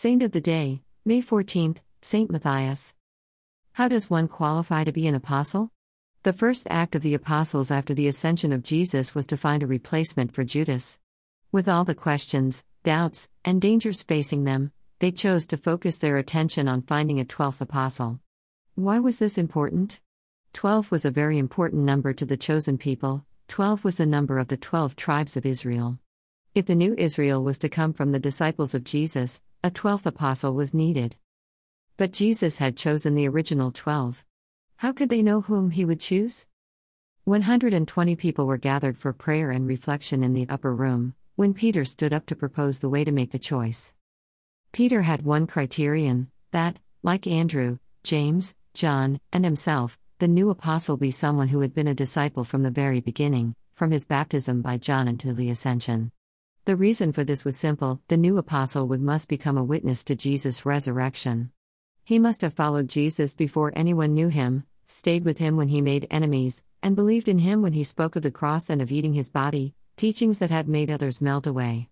Saint of the Day, May 14th, Saint Matthias. How does one qualify to be an apostle? The first act of the apostles after the ascension of Jesus was to find a replacement for Judas. With all the questions, doubts, and dangers facing them, they chose to focus their attention on finding a twelfth apostle. Why was this important? Twelve was a very important number to the chosen people, twelve was the number of the twelve tribes of Israel. If the new Israel was to come from the disciples of Jesus, a twelfth apostle was needed. But Jesus had chosen the original twelve. How could they know whom he would choose? 120 people were gathered for prayer and reflection in the upper room, when Peter stood up to propose the way to make the choice. Peter had one criterion that, like Andrew, James, John, and himself, the new apostle be someone who had been a disciple from the very beginning, from his baptism by John until the ascension. The reason for this was simple the new apostle would must become a witness to Jesus' resurrection. He must have followed Jesus before anyone knew him, stayed with him when he made enemies, and believed in him when he spoke of the cross and of eating his body, teachings that had made others melt away.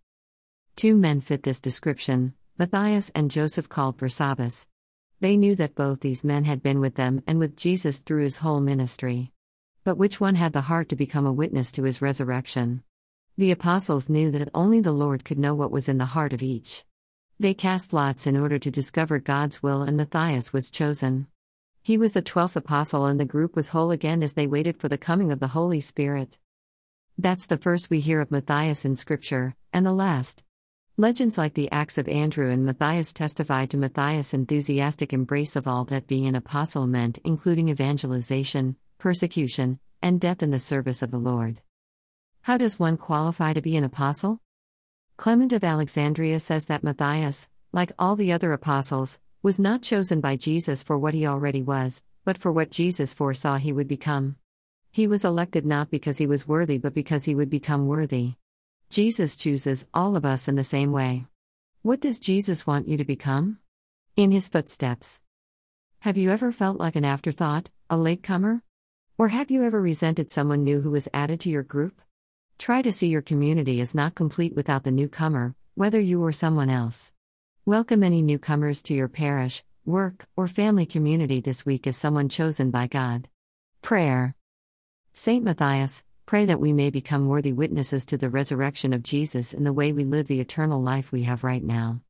Two men fit this description Matthias and Joseph called Barsabbas. They knew that both these men had been with them and with Jesus through his whole ministry. But which one had the heart to become a witness to his resurrection? The apostles knew that only the Lord could know what was in the heart of each. They cast lots in order to discover God's will, and Matthias was chosen. He was the twelfth apostle, and the group was whole again as they waited for the coming of the Holy Spirit. That's the first we hear of Matthias in Scripture, and the last. Legends like the Acts of Andrew and Matthias testify to Matthias' enthusiastic embrace of all that being an apostle meant, including evangelization, persecution, and death in the service of the Lord. How does one qualify to be an apostle? Clement of Alexandria says that Matthias, like all the other apostles, was not chosen by Jesus for what he already was, but for what Jesus foresaw he would become. He was elected not because he was worthy but because he would become worthy. Jesus chooses all of us in the same way. What does Jesus want you to become? In his footsteps. Have you ever felt like an afterthought, a latecomer? Or have you ever resented someone new who was added to your group? Try to see your community is not complete without the newcomer, whether you or someone else. Welcome any newcomers to your parish, work, or family community this week as someone chosen by God. Prayer Saint Matthias, pray that we may become worthy witnesses to the resurrection of Jesus in the way we live the eternal life we have right now.